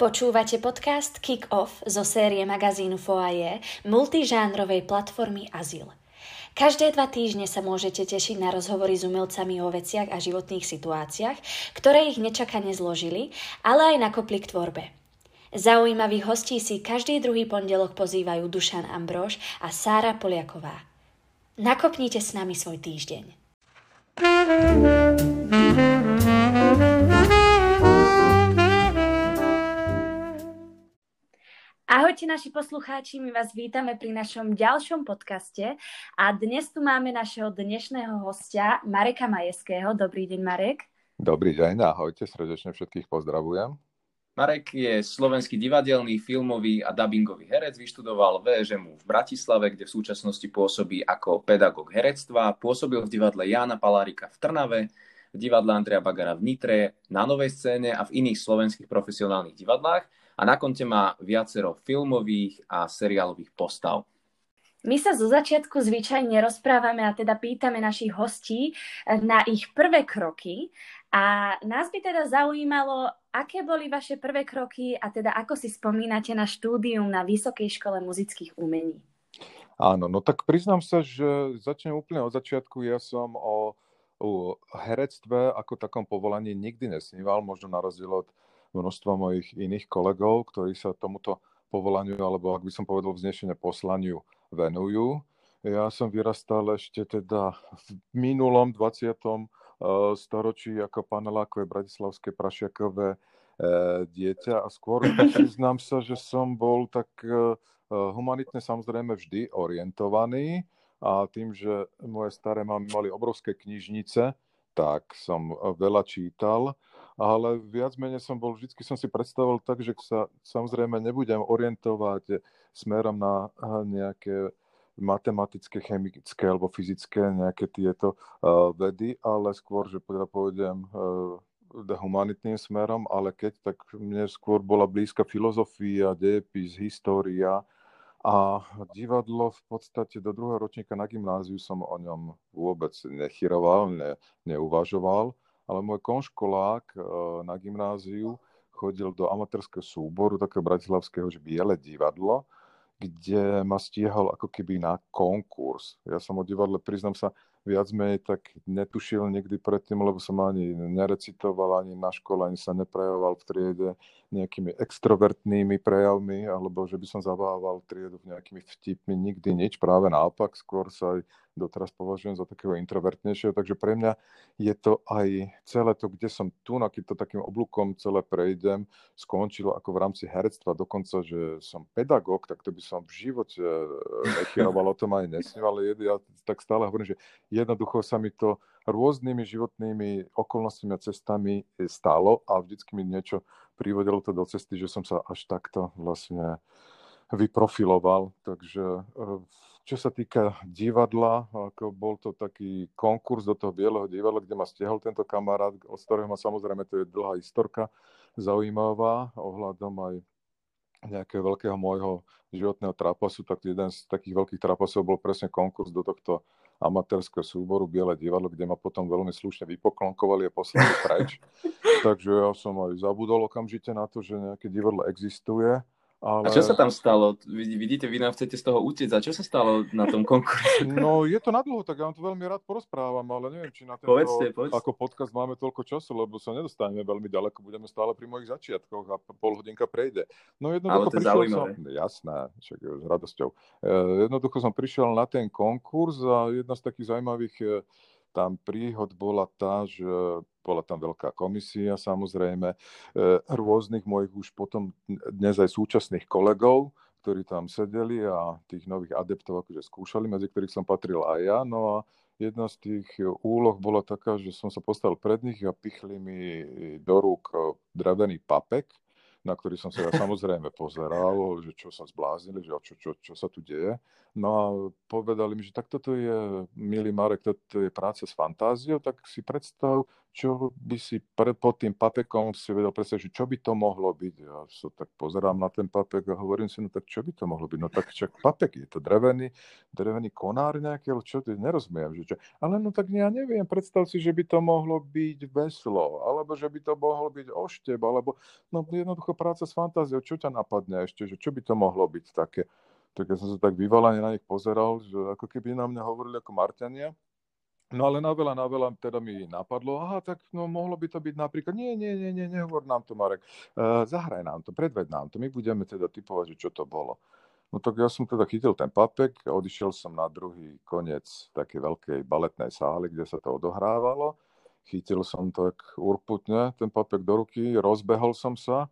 Počúvate podcast Kick Off zo série magazínu Foaje, multižánrovej platformy Azyl. Každé dva týždne sa môžete tešiť na rozhovory s umelcami o veciach a životných situáciách, ktoré ich nečakane zložili, ale aj na kopli k tvorbe. Zaujímavých hostí si každý druhý pondelok pozývajú Dušan Ambrož a Sára Poliaková. Nakopnite s nami svoj týždeň. Ahojte naši poslucháči, my vás vítame pri našom ďalšom podcaste a dnes tu máme našeho dnešného hostia Mareka Majeského. Dobrý deň, Marek. Dobrý deň, ahojte, srdečne všetkých pozdravujem. Marek je slovenský divadelný, filmový a dubbingový herec. Vyštudoval VŽMU v Bratislave, kde v súčasnosti pôsobí ako pedagóg herectva. Pôsobil v divadle Jána Palárika v Trnave, v divadle Andreja Bagara v Nitre, na Novej scéne a v iných slovenských profesionálnych divadlách a na konte má viacero filmových a seriálových postav. My sa zo začiatku zvyčajne rozprávame a teda pýtame našich hostí na ich prvé kroky a nás by teda zaujímalo, aké boli vaše prvé kroky a teda ako si spomínate na štúdium na Vysokej škole muzických umení. Áno, no tak priznám sa, že začnem úplne od začiatku. Ja som o, o herectve ako takom povolaní nikdy nesníval, možno na rozdiel od množstva mojich iných kolegov, ktorí sa tomuto povolaniu, alebo ak by som povedal vznešenie poslaniu, venujú. Ja som vyrastal ešte teda v minulom 20. Eh, storočí ako panelákové bratislavské prašiakové eh, dieťa a skôr priznám sa, že som bol tak eh, humanitne samozrejme vždy orientovaný a tým, že moje staré mamy mali obrovské knižnice, tak som veľa čítal ale viac menej som bol, vždy som si predstavoval tak, že sa samozrejme nebudem orientovať smerom na nejaké matematické, chemické alebo fyzické nejaké tieto uh, vedy, ale skôr, že teda pôjdem uh, humanitným smerom, ale keď, tak mne skôr bola blízka filozofia, dejepis, história a divadlo v podstate do druhého ročníka na gymnáziu som o ňom vôbec nechyroval, ne, neuvažoval ale môj konškolák eh, na gymnáziu chodil do amatérského súboru, takého bratislavského, že Biele divadlo, kde ma stiehal ako keby na konkurs. Ja som o divadle, priznám sa, viac menej tak netušil nikdy predtým, lebo som ani nerecitoval ani na škole, ani sa neprejavoval v triede nejakými extrovertnými prejavmi, alebo že by som zabával triedu nejakými vtipmi, nikdy nič, práve naopak, skôr sa aj doteraz považujem za takého introvertnejšieho, takže pre mňa je to aj celé to, kde som tu, na keď to takým oblúkom celé prejdem, skončilo ako v rámci herectva, dokonca, že som pedagóg, tak to by som v živote e, nechyroval o tom aj nesníval, ale ja tak stále hovorím, že jednoducho sa mi to rôznymi životnými okolnostiami a cestami stalo a vždycky mi niečo privodilo to do cesty, že som sa až takto vlastne vyprofiloval. Takže e, čo sa týka divadla, ako bol to taký konkurs do toho Bieleho divadla, kde ma stiahol tento kamarát, od ktorého ma samozrejme, to je dlhá historka, zaujímavá, ohľadom aj nejakého veľkého môjho životného trapasu, tak jeden z takých veľkých trapasov bol presne konkurs do tohto amatérskeho súboru Biele divadlo, kde ma potom veľmi slušne vypoklonkovali a poslali preč. Takže ja som aj zabudol okamžite na to, že nejaké divadlo existuje ale... A čo sa tam stalo? Vidíte, vy nám chcete z toho utiecť. A čo sa stalo na tom konkurse? No, je to nadlho, tak ja vám to veľmi rád porozprávam, ale neviem, či na tento, povedzte, povedzte. ako podcast máme toľko času, lebo sa nedostaneme veľmi ďaleko, budeme stále pri mojich začiatkoch a pol hodinka prejde. No jednoducho ale to prišiel zaujímavé. som... Jasné, však s radosťou. E, jednoducho som prišiel na ten konkurs a jedna z takých zaujímavých e, tam príhod bola tá, že bola tam veľká komisia samozrejme, e, rôznych mojich už potom dnes aj súčasných kolegov, ktorí tam sedeli a tých nových adeptov akože skúšali, medzi ktorých som patril aj ja. No a jedna z tých úloh bola taká, že som sa postavil pred nich a pichli mi do rúk drevený papek, na ktorý som sa ja samozrejme pozeral, že čo sa zbláznili, že čo, čo, čo sa tu deje. No a povedali mi, že tak toto je, milý Marek, toto je práca s fantáziou, tak si predstav, čo by si pre, pod tým papekom si vedel predstaviť, že čo by to mohlo byť. Ja sa tak pozerám na ten papek a hovorím si, no tak čo by to mohlo byť? No tak čak papek, je to drevený, drevený konár nejaký, ale čo ty nerozumiem. Že čo? Ale no tak ja neviem, predstav si, že by to mohlo byť veslo, alebo že by to mohlo byť ošteb, alebo no jednoducho práca s fantáziou, čo ťa napadne ešte, že čo by to mohlo byť také. Tak ja som sa tak vyvalane na nich pozeral, že ako keby na mňa hovorili ako Marťania, No ale na veľa, na veľa teda mi napadlo, aha, tak no mohlo by to byť napríklad, nie, nie, nie, nie, nehovor nám to, Marek, uh, zahraj nám to, predved nám to, my budeme teda typovať, že čo to bolo. No tak ja som teda chytil ten papek, odišiel som na druhý koniec takej veľkej baletnej sály, kde sa to odohrávalo. Chytil som tak urputne ten papek do ruky, rozbehol som sa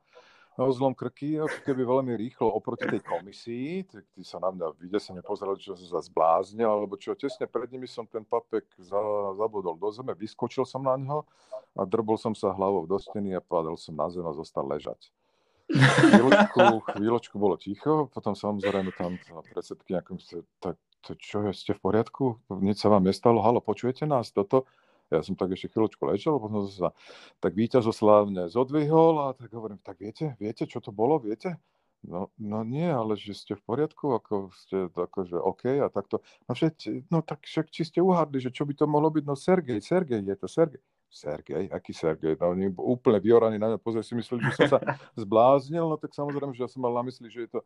zlom krky, ako keby veľmi rýchlo oproti tej komisii. Tí, tí sa na mňa vydesene pozerali, čo som sa zbláznil, alebo čo tesne pred nimi som ten papek za, zabudol do zeme, vyskočil som na ňo a drbol som sa hlavou do steny a padal som na zem a zostal ležať. Chvíľočku, chvíľočku bolo ticho, potom samozrejme tam predsedky nejakom tak to čo ste v poriadku? Nič sa vám nestalo? Halo, počujete nás? Toto? Ja som tak ešte chvíľočku ležel, potom som sa tak víťazoslávne zodvihol a tak hovorím, tak viete, viete, čo to bolo, viete? No, no nie, ale že ste v poriadku, ako ste akože OK a takto. No, však, no tak však či ste uhádli, že čo by to mohlo byť? No Sergej, Sergej, je to Sergej. Sergej, aký Sergej? No oni úplne vyoraní na mňa pozrieť si mysleli, že som sa zbláznil, no tak samozrejme, že ja som mal na mysli, že je to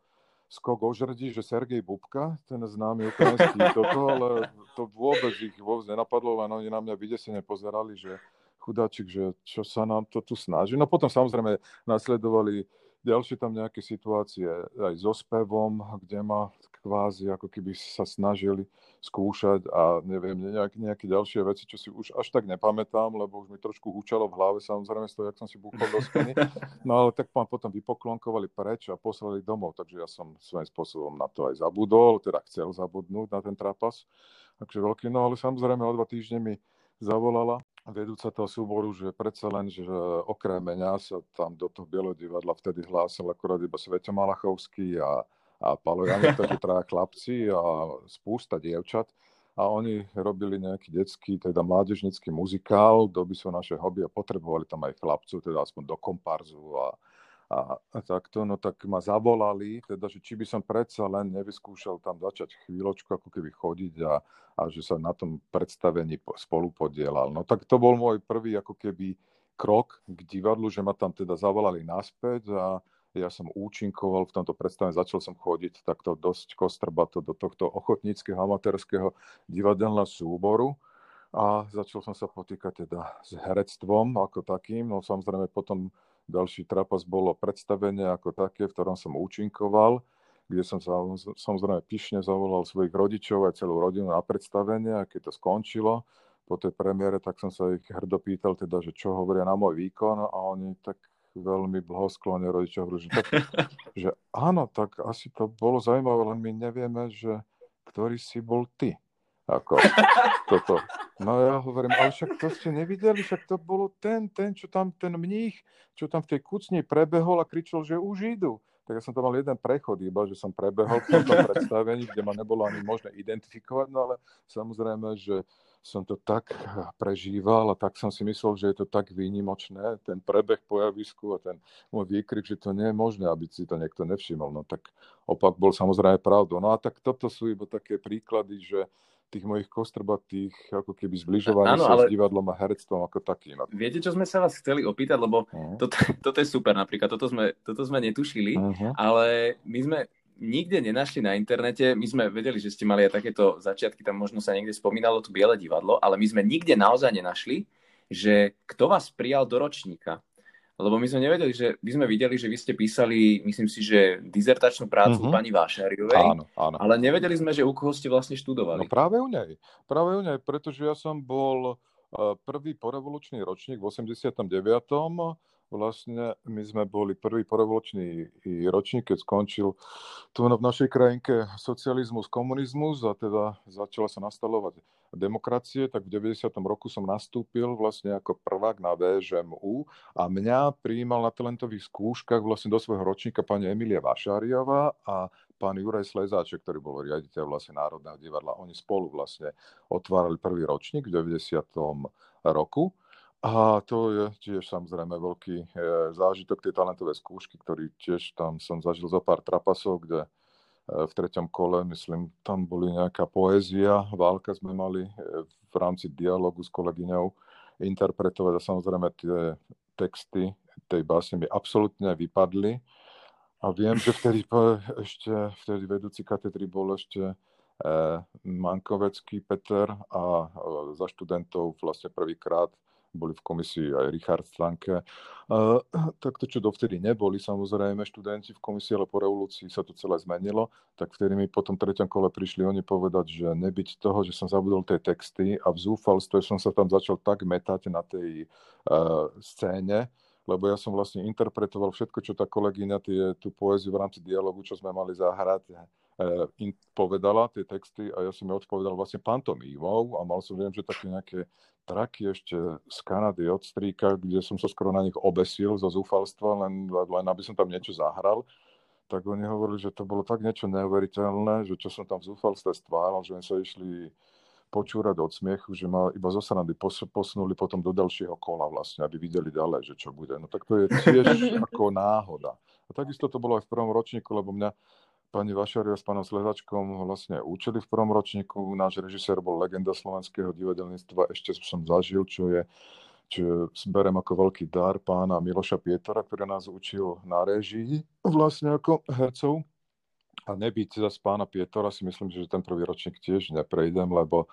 skok ožrdí, že Sergej Bubka, ten známy ukrajinský toto, ale to vôbec ich vôbec nenapadlo, len oni na mňa vydesene pozerali, že chudáčik, že čo sa nám to tu snaží. No potom samozrejme nasledovali ďalšie tam nejaké situácie aj so spevom, kde ma kvázi ako keby sa snažili skúšať a neviem, nejaké, nejaké ďalšie veci, čo si už až tak nepamätám, lebo už mi trošku húčalo v hlave, samozrejme z toho, jak som si búchol do spiny. No ale tak ma potom vypoklonkovali preč a poslali domov, takže ja som svojím spôsobom na to aj zabudol, teda chcel zabudnúť na ten trapas. Takže veľký, no ale samozrejme o dva týždne mi zavolala vedúca toho súboru, že predsa len, že okrem mňa sa tam do toho Bieleho divadla vtedy hlásil akorát iba Sveto Malachovský a a Palo Janek, takže traja chlapci a spústa dievčat. A oni robili nejaký detský, teda mládežnický muzikál, doby sú naše hobby a potrebovali tam aj chlapcov, teda aspoň do komparzu a, a, a takto, no tak ma zavolali, teda, že či by som predsa len nevyskúšal tam začať chvíľočku ako keby chodiť a, a že sa na tom predstavení spolu podielal. No tak to bol môj prvý ako keby krok k divadlu, že ma tam teda zavolali naspäť a ja som účinkoval v tomto predstavení, začal som chodiť takto dosť kostrbato do tohto ochotníckého amatérského divadelného súboru a začal som sa potýkať teda s herectvom ako takým. No samozrejme potom ďalší trapas bolo predstavenie ako také, v ktorom som účinkoval, kde som sa samozrejme pyšne zavolal svojich rodičov aj celú rodinu na predstavenie a keď to skončilo, po tej premiére, tak som sa ich hrdo pýtal, teda, že čo hovoria na môj výkon a oni tak veľmi blahosklone rodičia hovorili, že, tak, že áno, tak asi to bolo zaujímavé, len my nevieme, že ktorý si bol ty. Ako toto. No ja hovorím, ale však to ste nevideli, však to bolo ten, ten, čo tam, ten mních, čo tam v tej kucni prebehol a kričal, že už idú. Tak ja som tam mal jeden prechod iba, že som prebehol v tomto predstavení, kde ma nebolo ani možné identifikovať, no ale samozrejme, že som to tak prežíval a tak som si myslel, že je to tak výnimočné, ten prebeh po javisku a ten môj výkrik, že to nie je možné, aby si to niekto nevšimol. No tak opak bol samozrejme pravdou. No a tak toto sú iba také príklady, že tých mojich kostrbatých ako keby zbližovaní sa ale... s divadlom a herectvom ako takým. Viete, čo sme sa vás chceli opýtať, lebo uh-huh. toto, toto je super napríklad, toto sme, toto sme netušili, uh-huh. ale my sme nikde nenašli na internete. My sme vedeli, že ste mali aj takéto začiatky, tam možno sa niekde spomínalo tu Biele divadlo, ale my sme nikde naozaj nenašli, že kto vás prijal do ročníka. Lebo my sme nevedeli, že my sme videli, že vy ste písali, myslím si, že dizertačnú prácu uh-huh. pani Vášariovej, áno, áno. ale nevedeli sme, že u koho ste vlastne študovali. No práve u nej. Práve u nej, pretože ja som bol eh, prvý porevolučný ročník v 89 vlastne my sme boli prvý porevolučný ročník, keď skončil tu v našej krajinke socializmus, komunizmus a teda začala sa nastalovať demokracie, tak v 90. roku som nastúpil vlastne ako prvák na VŽMU a mňa prijímal na talentových skúškach vlastne do svojho ročníka pani Emilia Vašáriová a pán Juraj Slezáček, ktorý bol riaditeľ vlastne Národného divadla. Oni spolu vlastne otvárali prvý ročník v 90. roku A to je tiež samozrejme veľký e, zážitok tej talentovej skúšky, ktorý tiež tam som zažil zo pár trapasov, kde e, v treťom kole, myslím, tam boli nejaká poézia, válka sme mali e, v rámci dialogu s kolegyňou interpretovať a samozrejme tie texty tej básne mi absolútne vypadli. A viem, že vtedy, ešte, vtedy vedúci katedry bol ešte Mankovecký Peter a za študentov vlastne prvýkrát boli v komisii aj Richard Slanke. Uh, tak to, čo dovtedy neboli samozrejme študenti v komisii, ale po revolúcii sa to celé zmenilo, tak vtedy mi po tom treťom kole prišli oni povedať, že nebyť toho, že som zabudol tie texty a v zúfalstve som sa tam začal tak metať na tej uh, scéne, lebo ja som vlastne interpretoval všetko, čo tá kolegyňa, tie, tú poéziu v rámci dialogu, čo sme mali zahrať, povedala, tie texty a ja som jej odpovedal vlastne pantomímou a mal som, viem, že také nejaké traky ešte z Kanady od strýka, kde som sa skoro na nich obesil zo zúfalstva, len, len aby som tam niečo zahral. Tak oni hovorili, že to bolo tak niečo neuveriteľné, že čo som tam v zúfalstve stváral, že oni sa išli počúrať od smiechu, že ma iba zo srandy posunuli potom do ďalšieho kola vlastne, aby videli ďalej, že čo bude. No tak to je tiež ako náhoda. A takisto to bolo aj v prvom ročníku, lebo mňa pani Vašaria s pánom Slezačkom vlastne učili v prvom ročníku. Náš režisér bol legenda slovenského divadelníctva. Ešte som zažil, čo je čo berem ako veľký dar pána Miloša Pietora, ktorý nás učil na režii vlastne ako hercov. A nebyť zase pána Pietora si myslím, že ten prvý ročník tiež neprejdem, lebo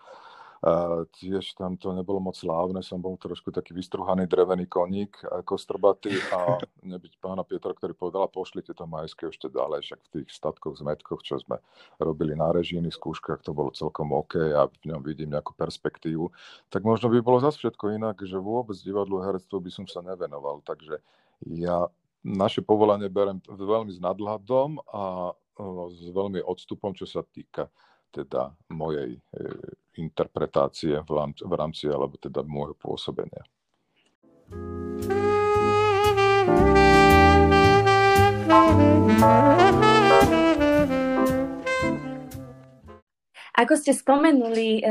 tiež tam to nebolo moc slávne, som bol trošku taký vystruhaný drevený koník, ako strbatý a nebyť pána Pietra, ktorý povedal, pošlite to majské ešte ďalej, však v tých statkoch, zmetkoch, čo sme robili na režijných skúškach, to bolo celkom OK a v ňom vidím nejakú perspektívu. Tak možno by bolo zase všetko inak, že vôbec divadlu herectvu by som sa nevenoval, takže ja naše povolanie berem veľmi s nadhľadom a s veľmi odstupom, čo sa týka teda mojej e, interpretácie v rámci, alebo teda môjho pôsobenia. Ako ste spomenuli e,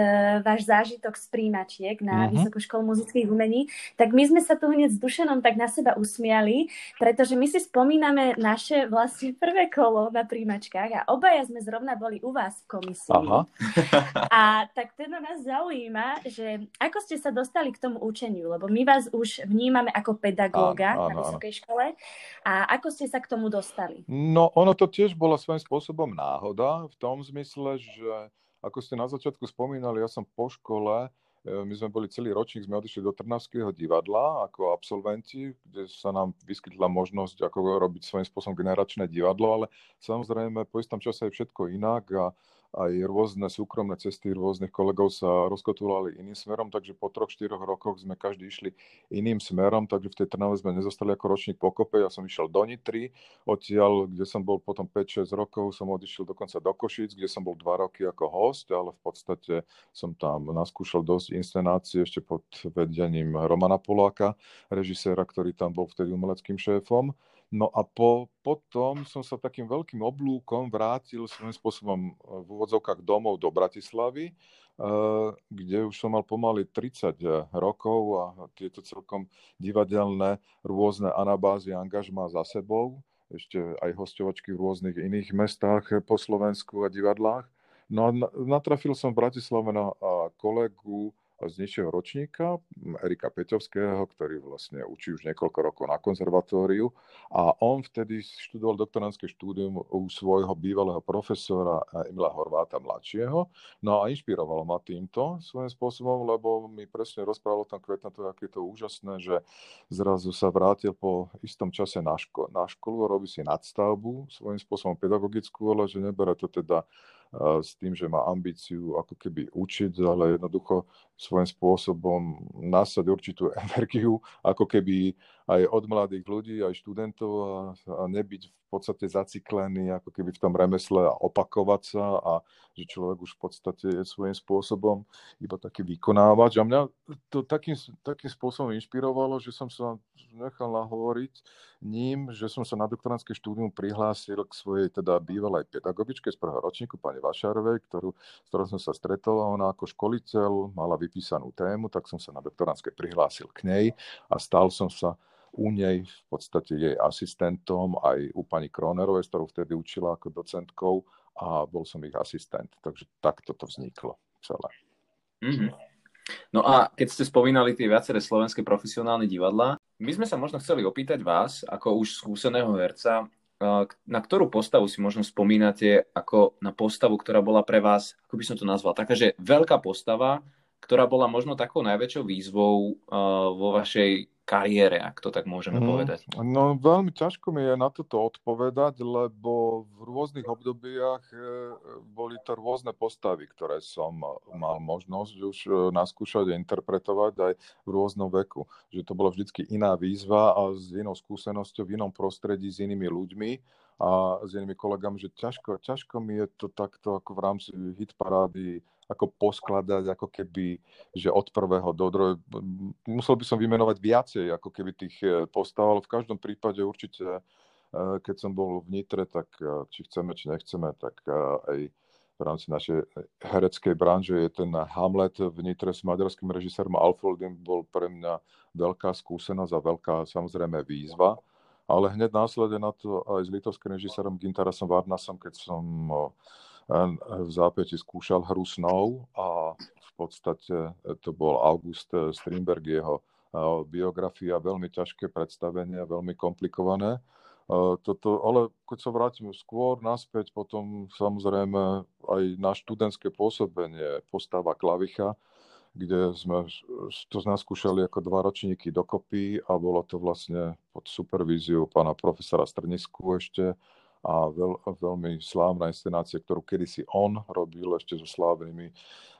váš zážitok z príjmačiek na uh-huh. Vysokú školu muzických umení, tak my sme sa tu hneď s Dušenom tak na seba usmiali, pretože my si spomíname naše vlastne prvé kolo na príjmačkách a obaja sme zrovna boli u vás v komisii. Aha. A tak teda nás zaujíma, že ako ste sa dostali k tomu učeniu, lebo my vás už vnímame ako pedagóga áno, áno, na vysokej škole a ako ste sa k tomu dostali? No ono to tiež bola svojím spôsobom náhoda v tom zmysle, že ako ste na začiatku spomínali, ja som po škole, e, my sme boli celý ročník, sme odišli do Trnavského divadla ako absolventi, kde sa nám vyskytla možnosť ako robiť svojím spôsobom generačné divadlo, ale samozrejme po istom čase je všetko inak a aj rôzne súkromné cesty rôznych kolegov sa rozkotulali iným smerom, takže po troch, štyroch rokoch sme každý išli iným smerom, takže v tej Trnave sme nezostali ako ročník pokope. Ja som išiel do Nitry, odtiaľ, kde som bol potom 5-6 rokov, som odišiel dokonca do Košíc, kde som bol 2 roky ako host, ale v podstate som tam naskúšal dosť inscenácií ešte pod vedením Romana Poláka, režiséra, ktorý tam bol vtedy umeleckým šéfom. No a po, potom som sa takým veľkým oblúkom vrátil svojím spôsobom e, v úvodzovkách domov do Bratislavy, e, kde už som mal pomaly 30 e, rokov a tieto celkom divadelné rôzne anabázy angažmá za sebou, ešte aj hostovačky v rôznych iných mestách po Slovensku a divadlách. No a natrafil som v Bratislave na kolegu z nižšieho ročníka, Erika Peťovského, ktorý vlastne učí už niekoľko rokov na konzervatóriu a on vtedy študoval doktorantské štúdium u svojho bývalého profesora Emila Horváta mladšieho. No a inšpirovalo ma týmto svojím spôsobom, lebo mi presne rozprával o tom to, aké je to úžasné, že zrazu sa vrátil po istom čase na, ško- na školu, robí si nadstavbu svojím spôsobom pedagogickú, ale že nebere to teda s tým, že má ambíciu ako keby učiť, ale jednoducho svojím spôsobom nasať určitú energiu, ako keby aj od mladých ľudí, aj študentov a, a nebyť v podstate zaciklený ako keby v tom remesle a opakovať sa a že človek už v podstate je svojím spôsobom iba taký vykonávač. A mňa to takým, takým spôsobom inšpirovalo, že som sa nechal nahovoriť ním, že som sa na doktorantské štúdium prihlásil k svojej teda bývalej pedagogičke z prvého ročníku, pani Vašarovej, ktorú, s ktorou som sa stretol a ona ako školiteľ mala vypísanú tému, tak som sa na doktorantské prihlásil k nej a stal som sa u nej v podstate jej asistentom, aj u pani Kronerovej, s ktorou vtedy učila ako docentkou a bol som ich asistent. Takže takto to vzniklo celé. Mm-hmm. No a keď ste spomínali tie viaceré slovenské profesionálne divadlá, my sme sa možno chceli opýtať vás, ako už skúseného herca, na ktorú postavu si možno spomínate ako na postavu, ktorá bola pre vás, ako by som to nazval, taká, že veľká postava, ktorá bola možno takou najväčšou výzvou vo vašej kariére, ak to tak môžeme mm, povedať? No veľmi ťažko mi je na toto odpovedať, lebo v rôznych obdobiach e, boli to rôzne postavy, ktoré som mal možnosť už e, naskúšať a interpretovať aj v rôznom veku. Že to bolo vždy iná výzva a s inou skúsenosťou, v inom prostredí, s inými ľuďmi a s inými kolegami, že ťažko, ťažko mi je to takto ako v rámci hitparády ako poskladať, ako keby, že od prvého do druhého. Musel by som vymenovať viacej, ako keby tých e, postav, ale v každom prípade určite, e, keď som bol v Nitre, tak e, či chceme, či nechceme, tak aj v rámci našej hereckej branže je ten Hamlet v Nitre s maďarským režisérom Alfredim bol pre mňa veľká skúsenosť a veľká samozrejme výzva. Ale hneď následne na to aj s litovským režisérom Gintarasom Varnasom, keď som v zápäti skúšal hru snov a v podstate to bol August Strindberg, jeho biografia, veľmi ťažké predstavenie, veľmi komplikované. Toto, ale keď sa vrátim skôr naspäť, potom samozrejme aj na študentské pôsobenie postava Klavicha, kde sme to naskúšali ako dva ročníky dokopy a bolo to vlastne pod supervíziou pána profesora Strnisku ešte a veľ, veľmi slávna inscenácia, ktorú kedysi on robil ešte so slávnymi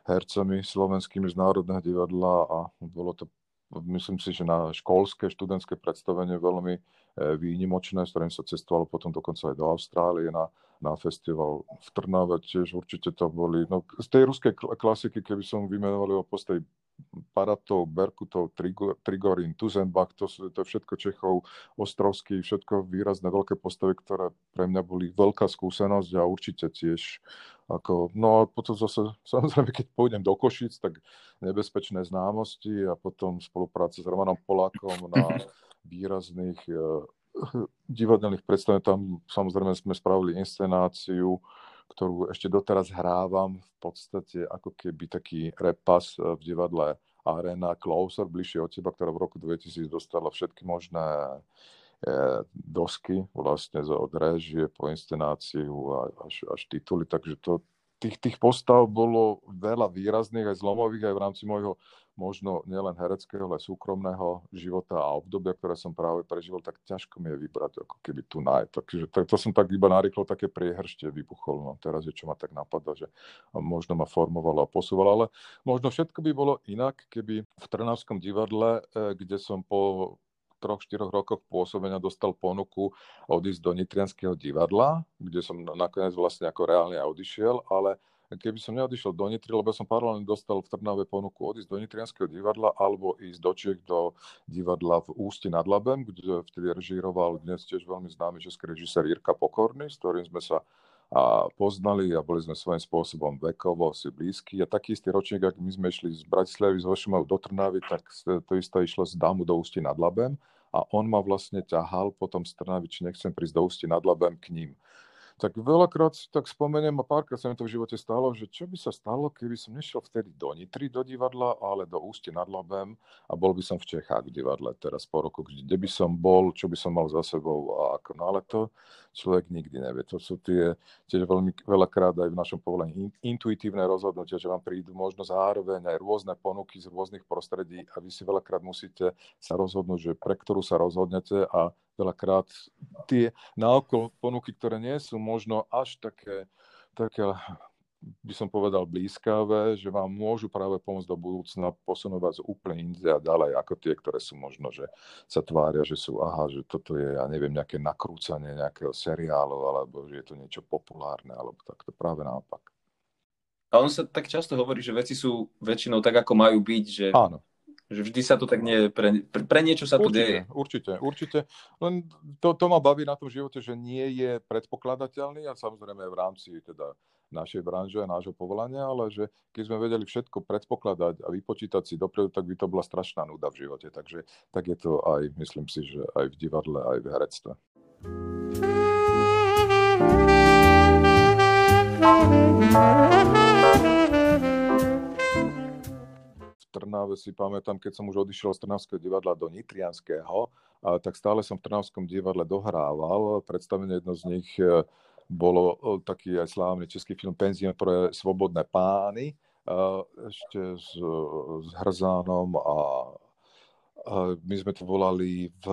hercami slovenskými z Národného divadla a bolo to, myslím si, že na školské, študentské predstavenie veľmi výnimočné, s ktorým sa cestovalo potom dokonca aj do Austrálie na, na festival v Trnave, tiež určite to boli, no z tej ruskej klasiky, keby som vymenoval o postavi Paratov, Berkutov, Trigorin, Tuzenbach, to, to všetko Čechov, Ostrovský, všetko výrazné veľké postavy, ktoré pre mňa boli veľká skúsenosť a určite tiež ako, no a potom zase, samozrejme, keď pôjdem do Košic, tak nebezpečné známosti a potom spolupráca s Romanom Polákom na výrazných uh, divadelných predstaveniach. Tam samozrejme sme spravili inscenáciu, ktorú ešte doteraz hrávam v podstate ako keby taký repas eh, v divadle Arena Closer, bližšie od teba, ktorá v roku 2000 dostala všetky možné eh, dosky vlastne od režie po inscenáciu až, až tituly, takže to, tých, tých postav bolo veľa výrazných aj zlomových aj v rámci môjho možno nielen hereckého, ale súkromného života a obdobia, ktoré som práve prežil, tak ťažko mi je vybrať ako keby tu naj. Takže to, to som tak iba narýchlo také priehršte vybuchol. No teraz je, čo ma tak napadá, že možno ma formovalo a posúvalo, ale možno všetko by bolo inak, keby v Trnavskom divadle, e, kde som po troch, štyroch rokoch pôsobenia dostal ponuku odísť do Nitrianského divadla, kde som nakoniec vlastne ako reálne odišiel, ale keby som neodišiel do Nitry, lebo som paralelne dostal v Trnave ponuku odísť do Nitrianského divadla alebo ísť do Čiech do divadla v Ústi nad Labem, kde vtedy režíroval dnes tiež veľmi známy český režisér Jirka Pokorný, s ktorým sme sa a poznali a boli sme svojím spôsobom vekovo si blízky. A taký istý ročník, ak my sme išli z Bratislavy, z Hošimov do Trnavy, tak to isté išlo z Dámu do Ústi nad Labem a on ma vlastne ťahal potom z Trnavy, či nechcem prísť do Ústi nad Labem k ním tak veľakrát tak spomeniem a párkrát sa mi to v živote stalo, že čo by sa stalo, keby som nešiel vtedy do Nitry do divadla, ale do Ústi nad Labem a bol by som v Čechách v divadle teraz po roku, kde by som bol, čo by som mal za sebou a ako, no ale to človek nikdy nevie. To sú tie tiež veľmi veľakrát aj v našom povolení intuitívne rozhodnutia, že vám prídu možno zároveň aj rôzne ponuky z rôznych prostredí a vy si veľakrát musíte sa rozhodnúť, že pre ktorú sa rozhodnete a veľakrát tie naokolo ponuky, ktoré nie sú možno až také, také by som povedal, blízkavé, že vám môžu práve pomôcť do budúcna posunúť vás úplne inde a ďalej, ako tie, ktoré sú možno, že sa tvária, že sú, aha, že toto je, ja neviem, nejaké nakrúcanie nejakého seriálu, alebo že je to niečo populárne, alebo tak, to práve naopak. A on sa tak často hovorí, že veci sú väčšinou tak, ako majú byť, že Áno Že vždy sa to tak nie, pre, pre, pre niečo sa to určite, deje. Určite, určite. Len to, to ma baví na tom živote, že nie je predpokladateľný a samozrejme v rámci teda našej branže a nášho povolania, ale že keď sme vedeli všetko predpokladať a vypočítať si dopredu, tak by to bola strašná nuda v živote. Takže tak je to aj, myslím si, že aj v divadle, aj v herectve. V Trnave si pamätám, keď som už odišiel z Trnavského divadla do Nitrianského, tak stále som v Trnavskom divadle dohrával. Predstavenie jedno z nich e, bolo e, taký aj slávny český film Penzion pre svobodné pány, ešte s, s Hrzánom a, a my sme to volali v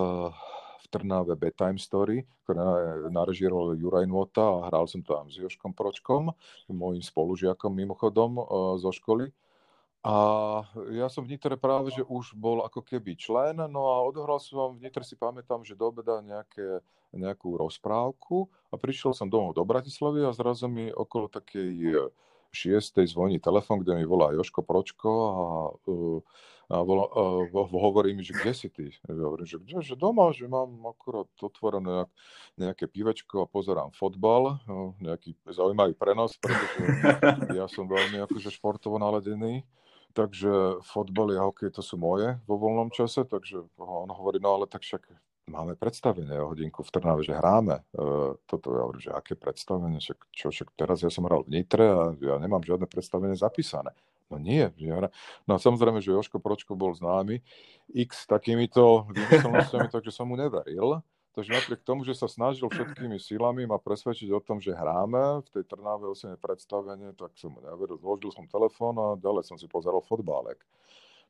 v Trnave Bedtime Story, ktoré narežíroval Juraj Nota a hral som tam s Joškom Pročkom, môjim spolužiakom mimochodom e, zo školy. A ja som v Nitre práve, že už bol ako keby člen, no a odohral som v Nitre si pamätám, že do obeda nejaké, nejakú rozprávku a prišiel som domov do Bratislavy a zrazu mi okolo takej šiestej zvoní telefon, kde mi volá Joško Pročko a uh, a volá, uh, hovorí mi, že kde si ty? Ja hovorím, že kde, že doma, že mám akurát otvorené nejaké pivečko a pozerám fotbal, nejaký zaujímavý prenos, pretože ja som veľmi akože športovo naladený. Takže fotbal a hokej to sú moje vo voľnom čase, takže on hovorí, no ale tak však máme predstavenie o hodinku v Trnave, že hráme. Uh, toto ja hovorím, že aké predstavenie, však, čo, však teraz ja som hral v Nitre a ja nemám žiadne predstavenie zapísané. No nie. Že no a samozrejme, že Joško Pročko bol známy x takýmito vymyselnosťami, takže som mu neveril. Takže napriek tomu, že sa snažil všetkými silami ma presvedčiť o tom, že hráme v tej Trnave osene predstavenie, tak som neveril. Zložil som telefón a ďalej som si pozeral fotbálek.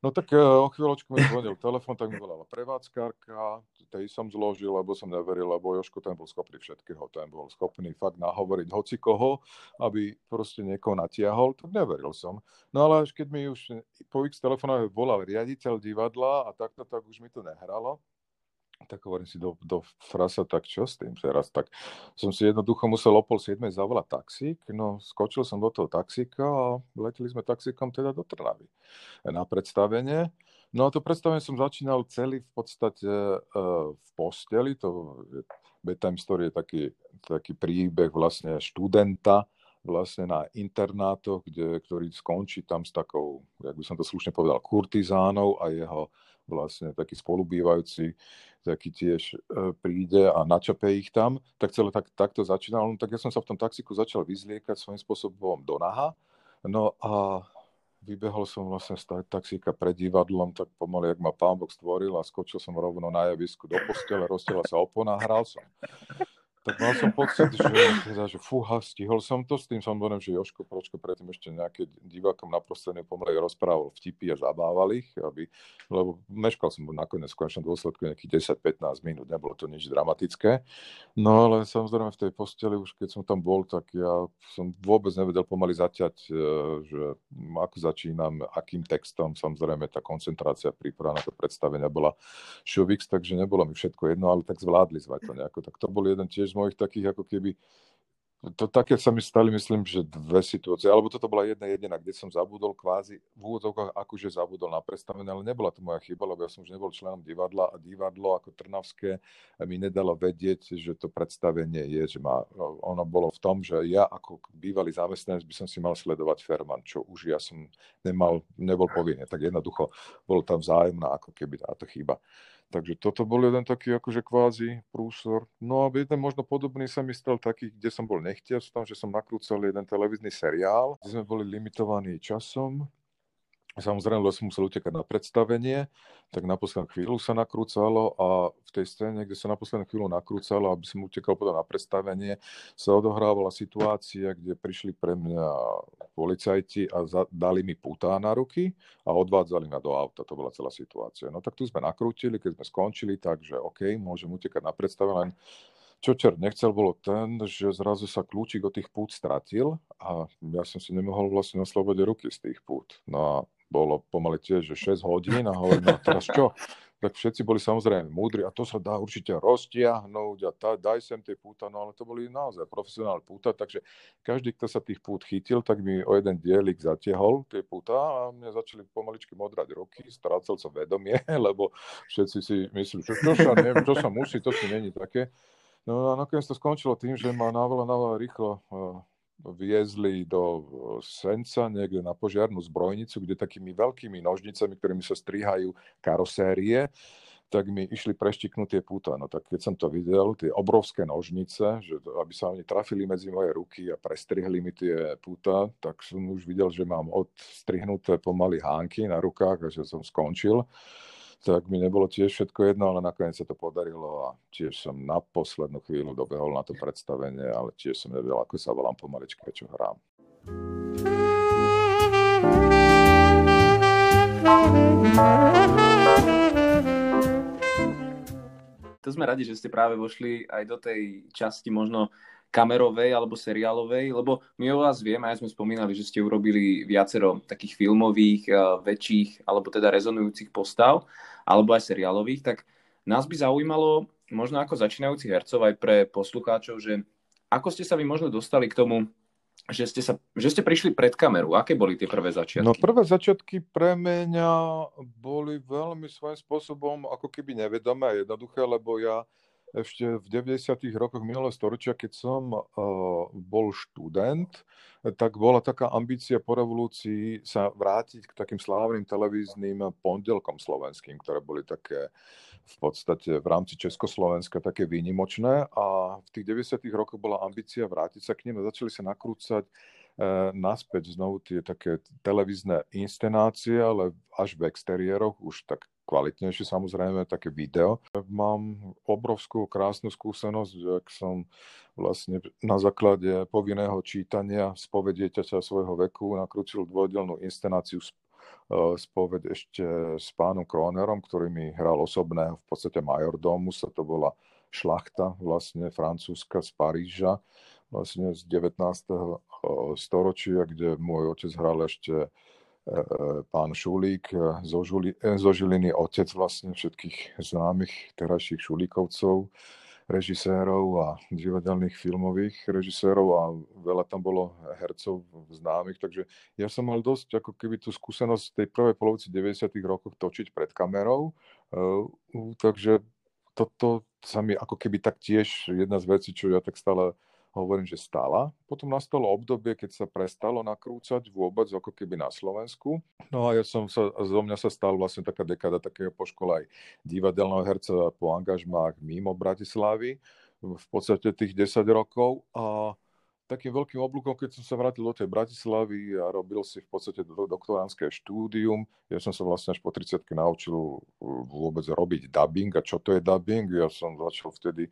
No tak e, o chvíľočku mi zvonil telefon, tak mi volala prevádzkarka, tej som zložil, lebo som neveril, lebo Joško ten bol schopný všetkého, ten bol schopný fakt nahovoriť hoci koho, aby proste niekoho natiahol, tak neveril som. No ale až keď mi už po x telefonách volal riaditeľ divadla a takto, tak už mi to nehralo tak hovorím si do, do frasa, tak čo s tým teraz? Tak som si jednoducho musel o pol siedmej zavolať taxík, no skočil som do toho taxíka a leteli sme taxíkom teda do Trnavy na predstavenie. No a to predstavenie som začínal celý v podstate uh, v posteli, to bedtime story je taký, taký príbeh vlastne študenta, vlastne na internátoch, kde, ktorý skončí tam s takou, jak by som to slušne povedal, kurtizánou a jeho vlastne taký spolubývajúci taký tiež e, príde a načape ich tam, tak celé tak, takto začínalo. No, tak ja som sa v tom taxiku začal vyzliekať svojím spôsobom do naha. No a vybehol som vlastne z taxíka pred divadlom, tak pomaly, jak ma pán Boh stvoril a skočil som rovno na javisku do postele, rozstela sa opona a hral som tak mal som pocit, že, teda, že fúha, stihol som to, s tým som že Joško Pročko predtým ešte nejaké divákom na prostredne pomaly rozprával vtipy a zabával ich, aby, lebo meškal som nakoniec v konečnom dôsledku nejakých 10-15 minút, nebolo to nič dramatické. No ale samozrejme v tej posteli už keď som tam bol, tak ja som vôbec nevedel pomaly zaťať, e, že ako začínam, akým textom, samozrejme tá koncentrácia príprava na to predstavenia bola šovix, takže nebolo mi všetko jedno, ale tak zvládli sme to nejako. Tak to bol jeden tiež mojich takých ako keby to také sa mi stali, myslím, že dve situácie, alebo toto bola jedna jediná, kde som zabudol kvázi, v úvodzovkách akože zabudol na predstavenie, ale nebola to moja chyba, lebo ja som už nebol členom divadla a divadlo ako Trnavské mi nedalo vedieť, že to predstavenie je, že má, ono bolo v tom, že ja ako bývalý zamestnanec by som si mal sledovať Ferman, čo už ja som nemal, nebol povinný, tak jednoducho bol tam vzájomná ako keby táto chyba. Takže toto bol jeden taký akože kvázi prúsor. No a jeden možno podobný sa mi stal taký, kde som bol nechtiac, tam, že som nakrúcal jeden televízny seriál, kde sme boli limitovaní časom Samozrejme, som musel utekať na predstavenie, tak na poslednú chvíľu sa nakrúcalo a v tej scéne, kde sa na poslednú chvíľu nakrúcalo, aby som utekal potom na predstavenie, sa odohrávala situácia, kde prišli pre mňa policajti a dali mi putá na ruky a odvádzali ma do auta. To bola celá situácia. No tak tu sme nakrútili, keď sme skončili, takže OK, môžem utekať na predstavenie, len čo čer nechcel bolo ten, že zrazu sa kľúčik od tých pút stratil a ja som si nemohol vlastne na slobode ruky z tých pút. No a bolo pomaly tiež, že 6 hodín a hovorím, no teraz čo? tak všetci boli samozrejme múdri a to sa dá určite roztiahnuť a tá, daj sem tie púta, no ale to boli naozaj profesionálne púta, takže každý, kto sa tých pút chytil, tak mi o jeden dielik zatiahol tie púta a mne začali pomaličky modrať ruky, strácal som vedomie, lebo všetci si myslím, že čo sa, neviem, čo sa musí, to si není také. No a nakoniec to skončilo tým, že ma naveľa, naveľa rýchlo uh, viezli do e, Senca, niekde na požiarnú zbrojnicu, kde takými veľkými nožnicami, ktorými sa strihajú karosérie, tak mi išli preštiknúť tie púta. No tak keď som to videl, tie obrovské nožnice, že aby sa oni trafili medzi moje ruky a prestrihli mi tie púta, tak som už videl, že mám odstrihnuté pomaly hánky na rukách a že som skončil tak mi nebolo tiež všetko jedno, ale nakoniec sa to podarilo a tiež som na poslednú chvíľu dobehol na to predstavenie, ale tiež som nevedel, ako sa volám pomaličke, čo hrám. To sme radi, že ste práve vošli aj do tej časti možno kamerovej alebo seriálovej, lebo my o vás vieme, aj sme spomínali, že ste urobili viacero takých filmových, eh, väčších alebo teda rezonujúcich postav, alebo aj seriálových, tak nás by zaujímalo, možno ako začínajúci hercov aj pre poslucháčov, že ako ste sa vy možno dostali k tomu, že ste, sa, že ste prišli pred kameru. Aké boli tie prvé začiatky? No prvé začiatky pre mňa boli veľmi svojím spôsobom ako keby nevedomé a jednoduché, lebo ja ešte v 90. rokoch minulého storočia, keď som uh, bol študent, tak bola taká ambícia po revolúcii sa vrátiť k takým slávnym televíznym pondelkom slovenským, ktoré boli také v podstate v rámci Československa také výnimočné a v tých 90. rokoch bola ambícia vrátiť sa k nim a začali sa nakrúcať naspäť znovu tie také televízne inscenácie, ale až v exteriéroch, už tak kvalitnejšie samozrejme, také video. Mám obrovskú krásnu skúsenosť, ak som vlastne na základe povinného čítania spoved dieťaťa svojho veku nakrútil dvojdelnú inscenáciu e, spoved ešte s pánom Kronerom, ktorý mi hral osobného v podstate majordomusa, to bola šlachta vlastne francúzska z Paríža, vlastne z 19. E, storočia, kde môj otec hral ešte pán Šulík e, zo, Žuli, e, zo Žiliny, otec vlastne všetkých známych terajších Šulíkovcov, režisérov a divadelných filmových režisérov a veľa tam bolo hercov známych, takže ja som mal dosť ako keby tú skúsenosť tej prvej polovici 90. rokov točiť pred kamerou, takže toto sa mi ako keby tak tiež jedna z vecí, čo ja tak stále hovorím, že stala. Potom nastalo obdobie, keď sa prestalo nakrúcať vôbec, ako keby na Slovensku. No a ja som sa, zo mňa sa stal vlastne taká dekada takého po škole aj divadelného herca po angažmách mimo Bratislavy, v podstate tých 10 rokov. A takým veľkým oblúkom, keď som sa vrátil do tej Bratislavy a robil si v podstate doktoránske štúdium. Ja som sa vlastne až po 30 naučil vôbec robiť dubbing a čo to je dubbing. Ja som začal vtedy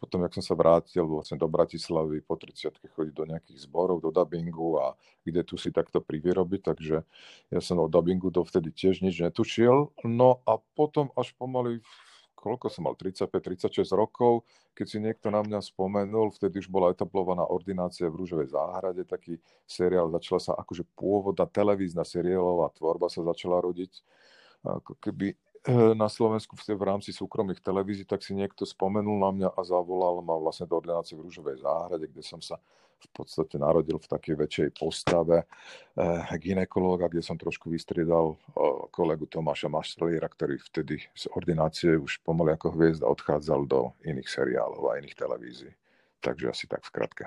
potom, jak som sa vrátil vlastne do Bratislavy po 30 chodiť do nejakých zborov, do dubbingu a kde tu si takto privyrobiť, takže ja som o dubbingu dovtedy tiež nič netušil. No a potom až pomaly koľko som mal, 35-36 rokov, keď si niekto na mňa spomenul, vtedy už bola etablovaná ordinácia v Rúžovej záhrade, taký seriál, začala sa akože pôvodná televízna seriálová tvorba sa začala rodiť, ako keby na Slovensku v rámci súkromných televízií, tak si niekto spomenul na mňa a zavolal ma vlastne do ordinácie v Rúžovej záhrade, kde som sa v podstate narodil v takej väčšej postave e, ginekológa, kde som trošku vystriedal e, kolegu Tomáša Maštrliera, ktorý vtedy z ordinácie už pomaly ako hviezda odchádzal do iných seriálov a iných televízií. Takže asi tak v skratke.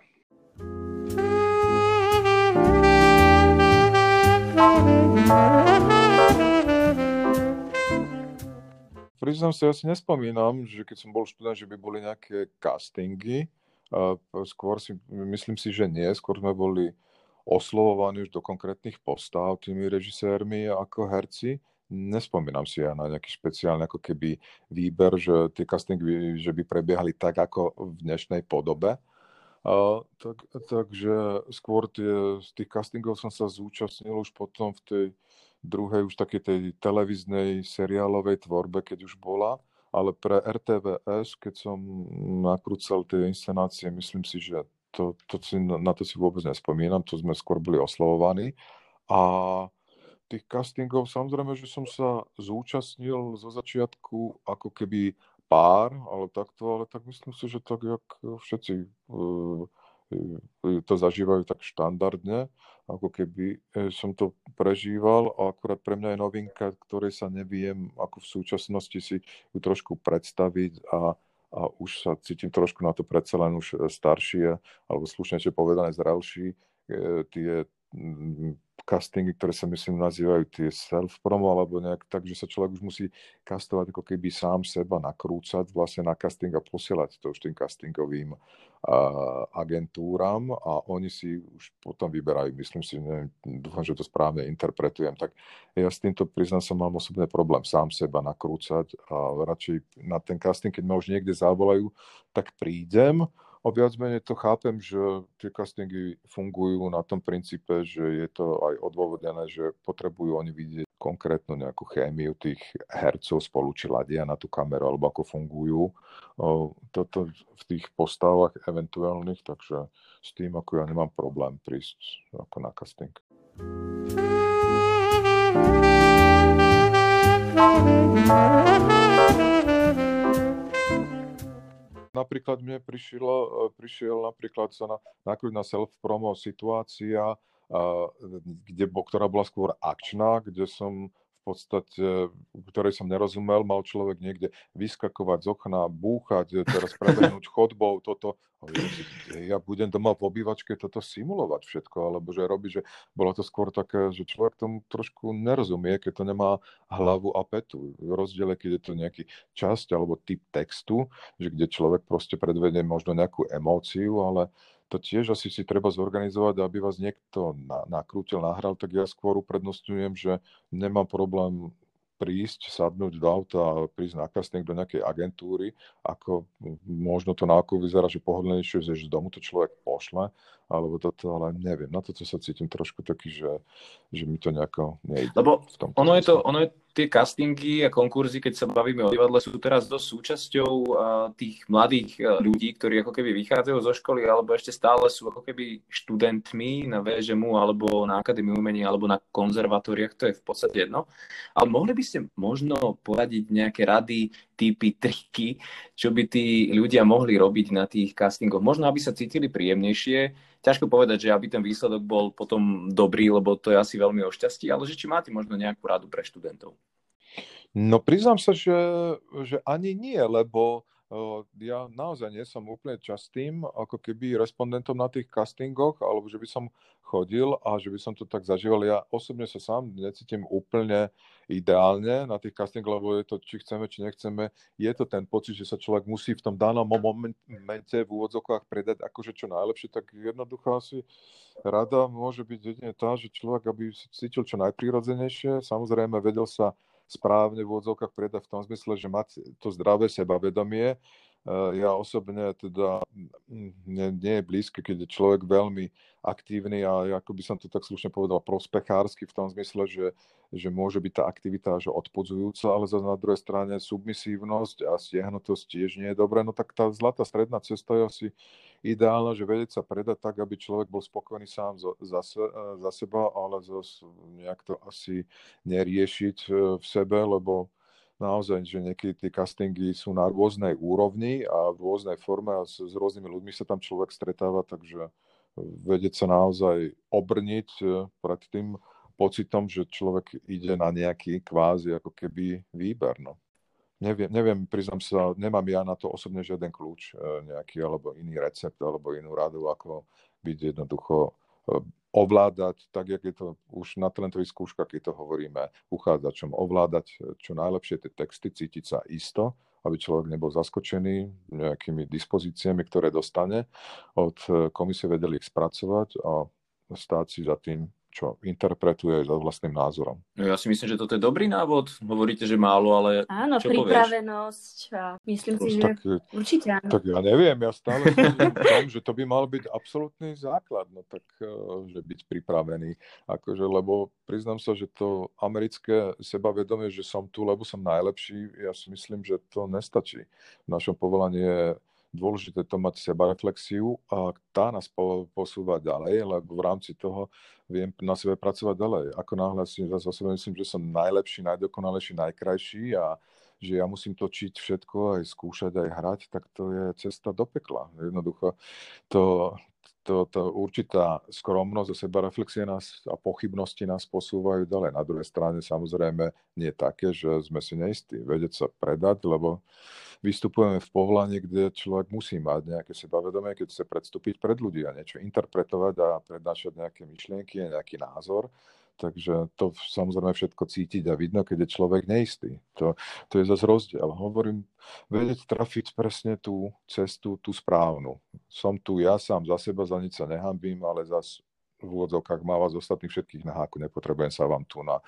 Priznám sa, ja si nespomínam, že keď som bol študent, že by boli nejaké castingy. Skôr si, myslím si, že nie. Skôr sme boli oslovovaní už do konkrétnych postav tými režisérmi ako herci. Nespomínam si ja na nejaký špeciálny ako keby výber, že tie castingy že by prebiehali tak ako v dnešnej podobe. A, tak, takže skôr tie, z tých castingov som sa zúčastnil už potom v tej druhej už takej tej televíznej seriálovej tvorbe, keď už bola, ale pre RTVS, keď som nakrúcal tie inscenácie, myslím si, že to, to si, na to si vôbec nespomínam, to sme skôr boli oslovovaní. A tých castingov, samozrejme, že som sa zúčastnil zo začiatku ako keby pár, ale takto, ale tak myslím si, že tak, jak všetci uh, to zažívajú tak štandardne, ako keby e, som to prežíval. A akurát pre mňa je novinka, ktorej sa neviem ako v súčasnosti si ju trošku predstaviť a, a už sa cítim trošku na to predsa len už staršie, alebo slušnejšie povedané zrelší, e, tie castingy, ktoré sa myslím nazývajú tie self-promo, alebo nejak tak, že sa človek už musí castovať ako keby sám seba, nakrúcať vlastne na casting a posielať to už tým castingovým uh, agentúram a oni si už potom vyberajú, myslím si, neviem, dúfam, že to správne interpretujem, tak ja s týmto priznám sa mám osobný problém sám seba nakrúcať a radšej na ten casting, keď ma už niekde zavolajú, tak prídem, O viac menej to chápem, že tie castingy fungujú na tom princípe, že je to aj odôvodnené, že potrebujú oni vidieť konkrétnu nejakú chémiu tých hercov spolu, či ladia na tú kameru, alebo ako fungujú toto v tých postavách eventuálnych, takže s tým ako ja nemám problém prísť ako na casting. Napríklad mne prišiel, e, prišiel napríklad sa na, na self-promo situácia, kde, ktorá bola skôr akčná, kde som podstate, ktorej som nerozumel, mal človek niekde vyskakovať z okna, búchať, teraz prebehnúť chodbou, toto. Ja budem doma v obývačke toto simulovať všetko, alebo že robiť, že bolo to skôr také, že človek tomu trošku nerozumie, keď to nemá hlavu a petu. V rozdiele, keď je to nejaký časť alebo typ textu, že kde človek proste predvedie možno nejakú emóciu, ale to tiež asi si treba zorganizovať, aby vás niekto na, nakrútil, nahral, tak ja skôr uprednostňujem, že nemám problém prísť, sadnúť do auta a prísť na casting do nejakej agentúry, ako možno to na oko vyzerá, že pohodlnejšie, že z domu to človek pošle, alebo toto, ale neviem, na toto sa cítim trošku taký, že, že mi to nejako nejde. Lebo ono je, to, ono je tie castingy a konkurzy, keď sa bavíme o divadle, sú teraz dosť súčasťou tých mladých ľudí, ktorí ako keby vychádzajú zo školy alebo ešte stále sú ako keby študentmi na VŽMu alebo na Akadémiu umení alebo na konzervatóriách, to je v podstate jedno. Ale mohli by ste možno poradiť nejaké rady, typy, triky, čo by tí ľudia mohli robiť na tých castingoch? Možno, aby sa cítili príjemnejšie, ťažko povedať, že aby ten výsledok bol potom dobrý, lebo to je asi veľmi o šťastí, ale že či máte možno nejakú radu pre študentov? No priznám sa, že, že ani nie, lebo ja naozaj nie som úplne častým ako keby respondentom na tých castingoch, alebo že by som chodil a že by som to tak zažíval. Ja osobne sa sám necítim úplne ideálne na tých castingoch, lebo je to, či chceme, či nechceme, je to ten pocit, že sa človek musí v tom danom momente v úvodzokách predať akože čo najlepšie, tak jednoducho asi rada môže byť jedine tá, že človek, aby sa cítil čo najprirodzenejšie, samozrejme vedel sa správne v úvodzovkách predať v tom zmysle, že mať to zdravé sebavedomie. Eh, ja osobne teda mm, nie, nie je blízke, keď je človek veľmi aktívny a ako by som to tak slušne povedal, prospechársky v tom zmysle, že, že môže byť tá aktivita že odpudzujúca, ale zase na druhej strane submisívnosť a stiahnutosť tiež nie je dobré. No tak tá zlatá stredná cesta je asi ideálna, že vedieť sa predať tak, aby človek bol spokojný sám za, za, za seba, ale zase nejak to asi neriešiť eh, v sebe, lebo naozaj, že niekedy tie castingy sú na rôznej úrovni a v rôznej forme a s, s rôznymi ľuďmi sa tam človek stretáva, takže vedieť sa naozaj obrniť e, pred tým pocitom, že človek ide na nejaký kvázi ako keby výber. No. Neviem, neviem, priznám sa, nemám ja na to osobne žiaden kľúč e, nejaký alebo iný recept alebo inú radu, ako byť jednoducho e, ovládať, tak jak je to už na talentových skúškach, keď to hovoríme uchádzačom, ovládať čo najlepšie tie texty, cítiť sa isto, aby človek nebol zaskočený nejakými dispozíciami, ktoré dostane. Od komisie vedeli ich spracovať a stáť si za tým čo interpretuje za vlastným názorom. No ja si myslím, že toto je dobrý návod. Hovoríte, že málo, ale Áno, čo pripravenosť. A myslím si, že tak, určite áno. Tak ja neviem, ja stále v tom, že to by mal byť absolútny základ, no tak, eh, že byť pripravený. Akože, lebo priznám sa, že to americké sebavedomie, že som tu, lebo som najlepší, ja si myslím, že to nestačí. V našom povolaní je dôležité to mať seba reflexiu a tá nás po, posúva ďalej, lebo v rámci toho viem na sebe pracovať ďalej. Ako náhle si za sebe myslím, že som najlepší, najdokonalejší, najkrajší a že ja musím točiť všetko, aj skúšať, aj hrať, tak to je cesta do pekla. Jednoducho to, to, to určitá skromnosť a sebareflexie nás a pochybnosti nás posúvajú ďalej. Na druhej strane samozrejme nie také, že sme si neistí vedieť sa predať, lebo vystupujeme v povolaní, kde človek musí mať nejaké sebavedomie, keď chce predstúpiť pred ľudí a niečo interpretovať a prednášať nejaké myšlienky, nejaký názor Takže to samozrejme všetko cítiť a vidno, keď je človek neistý. To, to je zase rozdiel. Hovorím, vedieť trafiť presne tú cestu, tú správnu. Som tu ja sám za seba, za nič sa nehambím, ale zase v úvodzovkách má vás ostatných všetkých na háku. Nepotrebujem sa vám tu na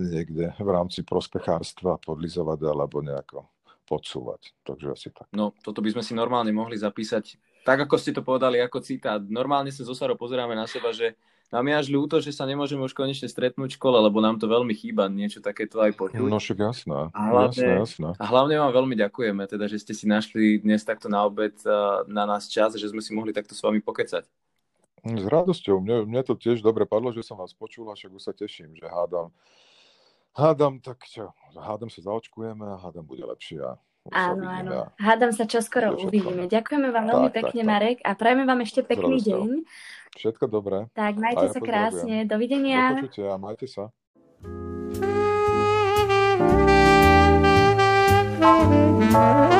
niekde v rámci prospechárstva podlizovať alebo nejako podsúvať. Takže asi tak. No, toto by sme si normálne mohli zapísať. Tak, ako ste to povedali, ako citát. Normálne sa zo Saro pozeráme na seba, že nám je až ľúto, že sa nemôžeme už konečne stretnúť v škole, lebo nám to veľmi chýba, niečo takéto aj počuť. No však jasné. A hlavne, jasné, jasné. A hlavne vám veľmi ďakujeme, teda, že ste si našli dnes takto na obed na nás čas, že sme si mohli takto s vami pokecať. S radosťou. Mne, mne to tiež dobre padlo, že som vás počul a však už sa teším, že hádam, hádam, tak čo, hádam sa zaočkujeme a hádam bude lepšie a Áno, áno. Hádam sa čoskoro uvidíme. Ďakujeme vám veľmi tak, pekne, tak, Marek, a prajeme vám ešte pekný deň. Všetko dobré. Tak, majte ja sa krásne. Dovidenia. Do počutia, majte sa. Thank you.